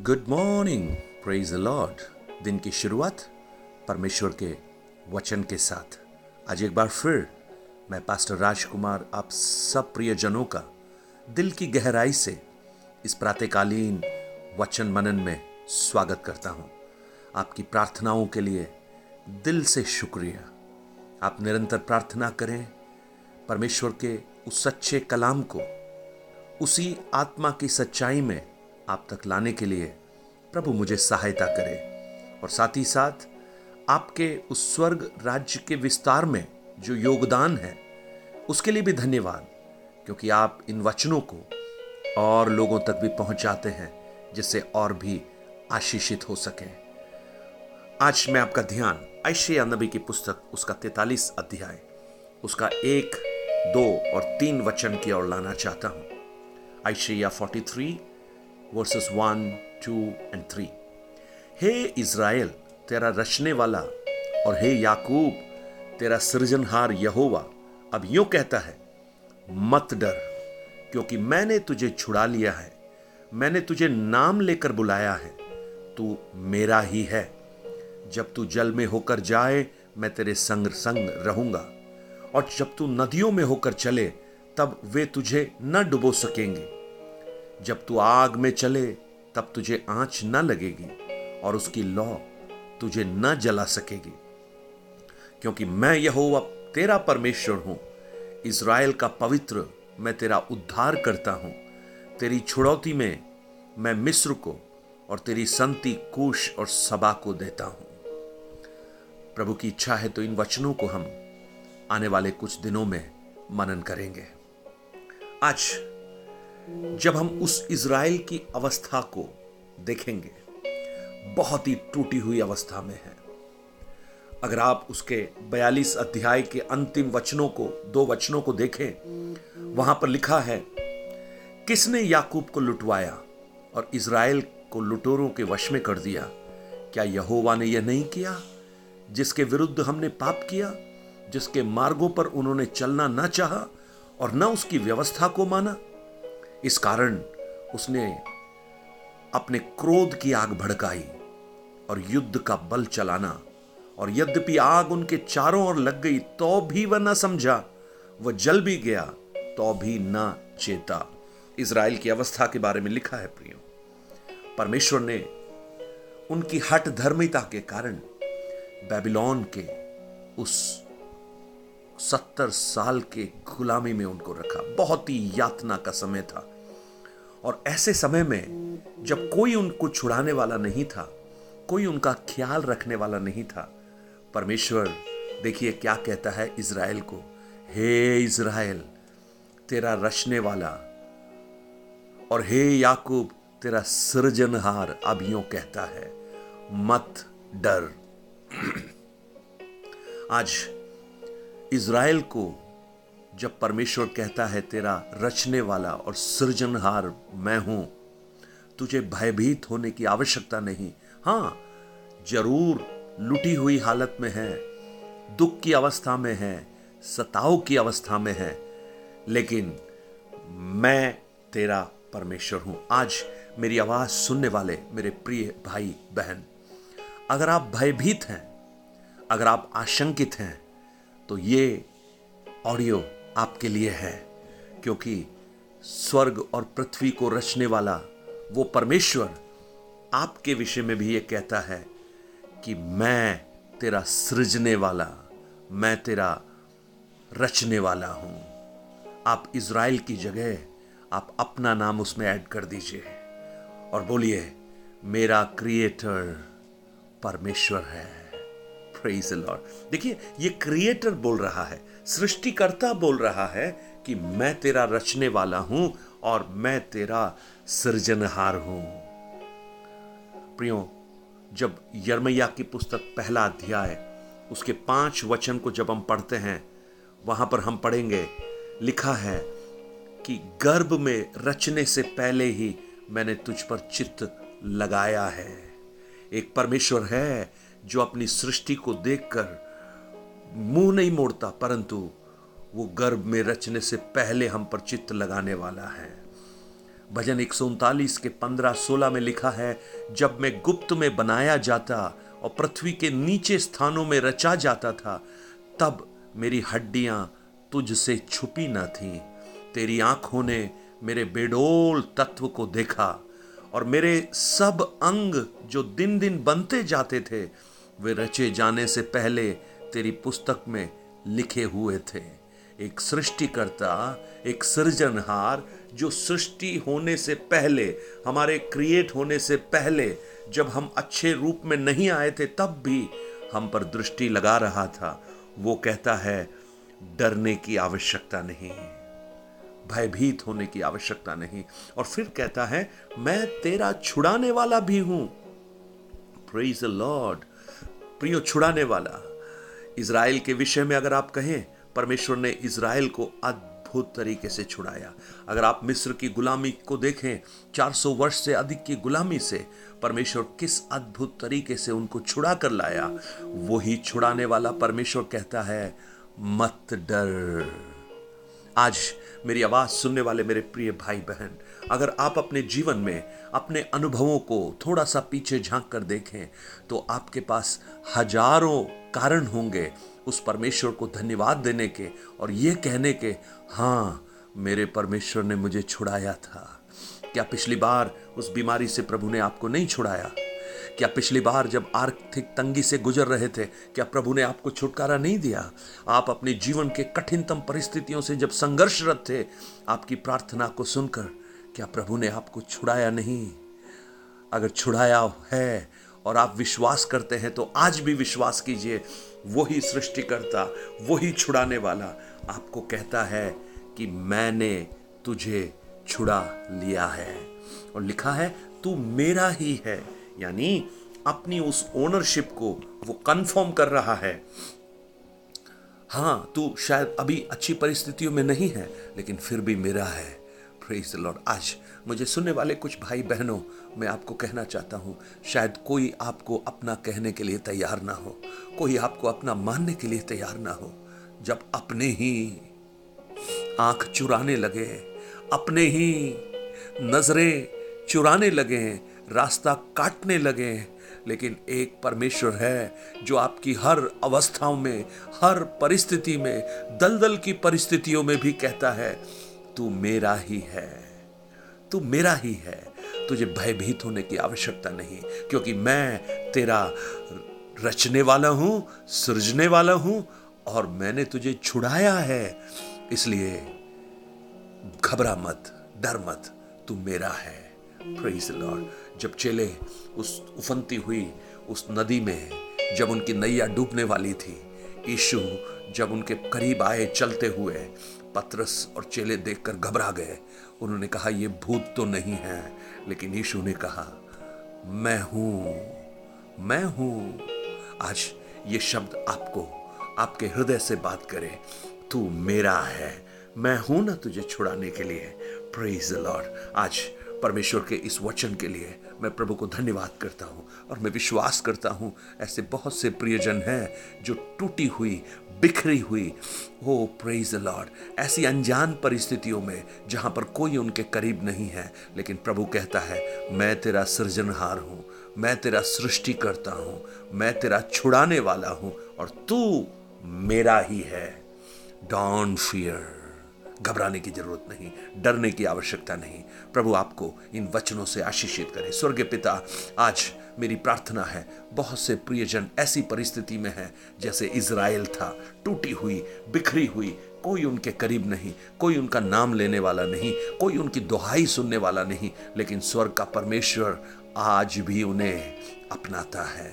Good morning praise Lord दिन की शुरुआत परमेश्वर के वचन के साथ। आज एक बार फिर मैं पास्टर राजकुमार आप सब प्रियजनों का दिल की गहराई से इस प्रातकालीन वचन मनन में स्वागत करता हूँ। आपकी प्रार्थनाओं के लिए दिल से शुक्रिया। आप निरंतर प्रार्थना करें, परमेश्वर के उस सच्चे कलाम को, उसी आत्मा की सच्चाई में आप तक लाने के लिए प्रभु मुझे सहायता करे और साथ ही साथ आपके उस स्वर्ग राज्य के विस्तार में जो योगदान है, उसके लिए भी धन्यवाद, क्योंकि आप इन वचनों को और लोगों तक भी पहुंचाते हैं, जिससे और भी आशीषित हो सके। आज मैं आपका ध्यान ऐशिया नबी की पुस्तक, उसका तैतालीस अध्याय, उसका एक, दो और तीन वचन की ओर लाना चाहता हूँ। Asia 43 versus one two and three hey Israel तेरा रचने वाला, और हे याकूब, तेरा सृजनहार यहोवा, अब यूँ कहता है, मत डर, क्योंकि मैंने तुझे छुड़ा लिया है, मैंने तुझे नाम लेकर बुलाया है, तू मेरा ही है। जब तू जल में होकर जाए, मैं तेरे संग संग रहूँगा, और जब तू नदियों में होकर चले, तब वे तुझे न डुबो सकेंगे। जब तू आग में चले, तब तुझे आँच न लगेगी और उसकी लौ तुझे न जला सकेगी। क्योंकि मैं यहोवा, तेरा परमेश्वर हूँ। इज़राइल का पवित्र मैं तेरा उद्धार करता हूँ। तेरी छुड़ौती में मैं मिस्र को और तेरी संति कुश और सबा को देता हूँ। प्रभु की इच्छा है तो इन वचनों को हम आने वाले कुछ दिनों में मनन करेंगे। आज जब हम उस इज़राइल की अवस्था को देखेंगे, बहुत ही टूटी हुई अवस्था में है। अगर आप उसके बयालीस अध्याय के अंतिम वचनों को, दो वचनों को देखें, वहाँ पर लिखा है, किसने याकूब को लुटवाया और इज़राइल को लुटोरों के वश में कर दिया? क्या यहोवा ने यह नहीं किया? जिसके विरुद्ध हमने पाप किया, जिसके मार्गों पर उन्होंने चलना न चाहा और न उसकी व्यवस्था को माना? इस कारण उसने अपने क्रोध की आग भड़काई और युद्ध का बल चलाना और यद्यपि आग उनके चारों ओर लग गई तो भी वह न समझा। वह जल भी गया तो भी न चेता। इसराइल की अवस्था के बारे में लिखा है प्रियो। परमेश्वर ने उनकी हट धर्मिता के कारण बेबीलोन के उस सत्तर साल के गुलामी में उनको रखा। बहुत ही यातना का समय था। और ऐसे समय में जब कोई उनको छुड़ाने वाला नहीं था, कोई उनका ख्याल रखने वाला नहीं था, परमेश्वर, देखिए क्या कहता है इज़राइल को, हे इज़राइल, तेरा रचने वाला और हे याकूब, तेरा सृजनहार अब यूँ कहता है, मत डर। आज इज़राइल को जब परमेश्वर कहता है, तेरा रचने वाला और सृजनहार मैं हूँ, तुझे भयभीत होने की आवश्यकता नहीं। हाँ, ज़रूर लुटी हुई हालत में है, दुख की अवस्था में है, सताव की अवस्था में है, लेकिन मैं तेरा परमेश्वर हूँ। आज मेरी आवाज़ सुनने वाले मेरे प्रिय भाई बहन अगर आप भयभीत हैं, अगर आप आशंकित हैं तो ये ऑडियो आपके लिए है, क्योंकि स्वर्ग और पृथ्वी को रचने वाला वो परमेश्वर आपके विषय में भी ये कहता है कि मैं तेरा सृजने वाला, मैं तेरा रचने वाला हूँ। आप इज़राइल की जगह, आप अपना नाम उसमें ऐड कर दीजिए और बोलिए, मेरा क्रिएटर परमेश्वर है। प्रेज लॉर्ड देखिए, ये क्रिएटर बोल रहा है, सृष्टिकर्ता बोल रहा है कि मैं तेरा रचने वाला हूँ और मैं तेरा सृजनहार हूँ। प्रियो, जब यरमैया की पुस्तक पहला अध्याय, उसके पाँच वचन को जब हम पढ़ते हैं, वहाँ पर हम पढ़ेंगे, लिखा है कि गर्भ में रचने से पहले ही मैंने तुझ पर चित्त लगाया है। एक परमेश्वर है जो अपनी सृष्टि को देखकर मुँह नहीं मोड़ता, परंतु वो गर्भ में रचने से पहले हम पर चित्त लगाने वाला है। भजन एक सौ उनतालीस के पंद्रह सोलह में लिखा है, जब मैं गुप्त में बनाया जाता और पृथ्वी के नीचे स्थानों में रचा जाता था, तब मेरी हड्डियाँ तुझसे छुपी न थी। तेरी आँखों ने मेरे बेडोल तत्व को देखा और मेरे सब अंग जो दिन दिन बनते जाते थे वे रचे जाने से पहले तेरी पुस्तक में लिखे हुए थे। एक सृष्टिकर्ता, एक सृजनहार, जो सृष्टि होने से पहले, हमारे क्रिएट होने से पहले, जब हम अच्छे रूप में नहीं आए थे, तब भी हम पर दृष्टि लगा रहा था। वो कहता है, डरने की आवश्यकता नहीं, भयभीत होने की आवश्यकता नहीं। और फिर कहता है, मैं तेरा छुड़ाने वाला भी हूँ। लॉर्ड प्रियो छुड़ाने वाला। इसराइल के विषय में अगर आप कहें, परमेश्वर ने इसराइल को अद्भुत तरीके से छुड़ाया। अगर आप मिस्र की गुलामी को देखें 400 वर्ष से अधिक की गुलामी से, परमेश्वर किस अद्भुत तरीके से उनको छुड़ा कर लाया, वही छुड़ाने वाला परमेश्वर कहता है, मत डर। आज मेरी आवाज़ सुनने वाले मेरे प्रिय भाई बहन अगर आप अपने जीवन में अपने अनुभवों को थोड़ा सा पीछे झाँक कर देखें तो आपके पास हज़ारों कारण होंगे उस परमेश्वर को धन्यवाद देने के और ये कहने के हाँ मेरे परमेश्वर ने मुझे छुड़ाया था। क्या पिछली बार उस बीमारी से प्रभु ने आपको नहीं छुड़ाया? क्या पिछली बार जब आर्थिक तंगी से गुजर रहे थे, क्या प्रभु ने आपको छुटकारा नहीं दिया? आप अपने जीवन के कठिनतम परिस्थितियों से जब संघर्षरत थे, आपकी प्रार्थना को सुनकर क्या प्रभु ने आपको छुड़ाया नहीं? अगर छुड़ाया है और आप विश्वास करते हैं तो आज भी विश्वास कीजिए, वही सृष्टिकर्ता, वही छुड़ाने वाला आपको कहता है कि मैंने तुझे छुड़ा लिया है। और लिखा है, तू मेरा ही है। यानी अपनी उस ओनरशिप को वो कंफर्म कर रहा है। हाँ तू शायद अभी अच्छी परिस्थितियों में नहीं है, लेकिन फिर भी मेरा है। प्रेज लॉर्ड आज मुझे सुनने वाले कुछ भाई बहनों, मैं आपको कहना चाहता हूँ, शायद कोई आपको अपना कहने के लिए तैयार ना हो, कोई आपको अपना मानने के लिए तैयार ना हो। जब अपने ही आँख चुराने लगे, अपने ही नज़रें चुराने लगे हैं रास्ता काटने लगे हैं लेकिन एक परमेश्वर है जो आपकी हर अवस्थाओं में, हर परिस्थिति में, दलदल की परिस्थितियों में भी कहता है तू मेरा ही है। तू मेरा ही है। तुझे भयभीत होने की आवश्यकता नहीं, क्योंकि मैं तेरा रचने वाला हूँ, सृजने वाला हूँ, और मैंने तुझे छुड़ाया है। इसलिए घबरा मत, डर मत, तू मेरा है। लॉर्ड जब चेले उस उफनती हुई उस नदी में, जब उनकी नैया डूबने वाली थी, यीशु जब उनके करीब आए, चलते हुए पत्रस और चेले देखकर घबरा गए। उन्होंने कहा यह भूत तो नहीं है। लेकिन यीशु ने कहा, मैं हूँ मैं हूँ। आज ये शब्द आपको, आपके हृदय से बात करे। तू मेरा है, मैं हूँ ना तुझे छुड़ाने के लिए। प्रेज द लॉर्ड आज परमेश्वर के इस वचन के लिए मैं प्रभु को धन्यवाद करता हूँ और मैं विश्वास करता हूँ, ऐसे बहुत से प्रियजन हैं जो टूटी हुई, बिखरी हुई हो प्रेज लॉर्ड ऐसी अनजान परिस्थितियों में जहाँ पर कोई उनके करीब नहीं है, लेकिन प्रभु कहता है, मैं तेरा सृजनहार हूँ, मैं तेरा सृष्टि करता हूँ, मैं तेरा छुड़ाने वाला हूँ और तू मेरा ही है। डोंट फियर घबराने की ज़रूरत नहीं, डरने की आवश्यकता नहीं। प्रभु आपको इन वचनों से आशीषित करें। स्वर्ग पिता, आज मेरी प्रार्थना है, बहुत से प्रियजन ऐसी परिस्थिति में है, जैसे इज़राइल था, टूटी हुई, बिखरी हुई, कोई उनके करीब नहीं, कोई उनका नाम लेने वाला नहीं, कोई उनकी दुहाई सुनने वाला नहीं, लेकिन स्वर्ग का परमेश्वर आज भी उन्हें अपनाता है।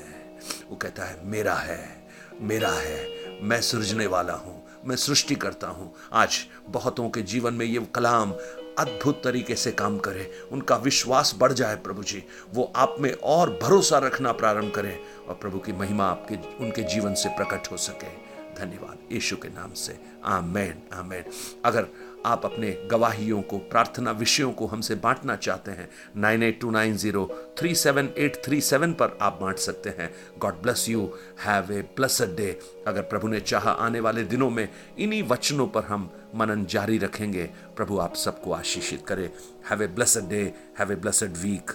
वो कहता है, मेरा है मेरा है, मैं सृजने वाला हूँ मैं सृष्टि करता हूँ। आज बहुतों के जीवन में ये कलाम अद्भुत तरीके से काम करें। उनका विश्वास बढ़ जाए प्रभु जी। वो आप में और भरोसा रखना प्रारंभ करें और प्रभु की महिमा आपके, उनके जीवन से प्रकट हो सके। धन्यवाद। यीशु के नाम से। आमेन आमेन। अगर आप अपने गवाहियों को, प्रार्थना विषयों को हमसे बांटना चाहते हैं। Nine eight two nine zero three seven eight three seven पर आप बांट सकते हैं। God bless you. Have a blessed day. अगर प्रभु ने चाहा आने वाले दिनों में इन्हीं वचनों पर हम मनन जारी रखेंगे, प्रभु आप सबको आशीषित करे। Have a blessed day. Have a blessed week.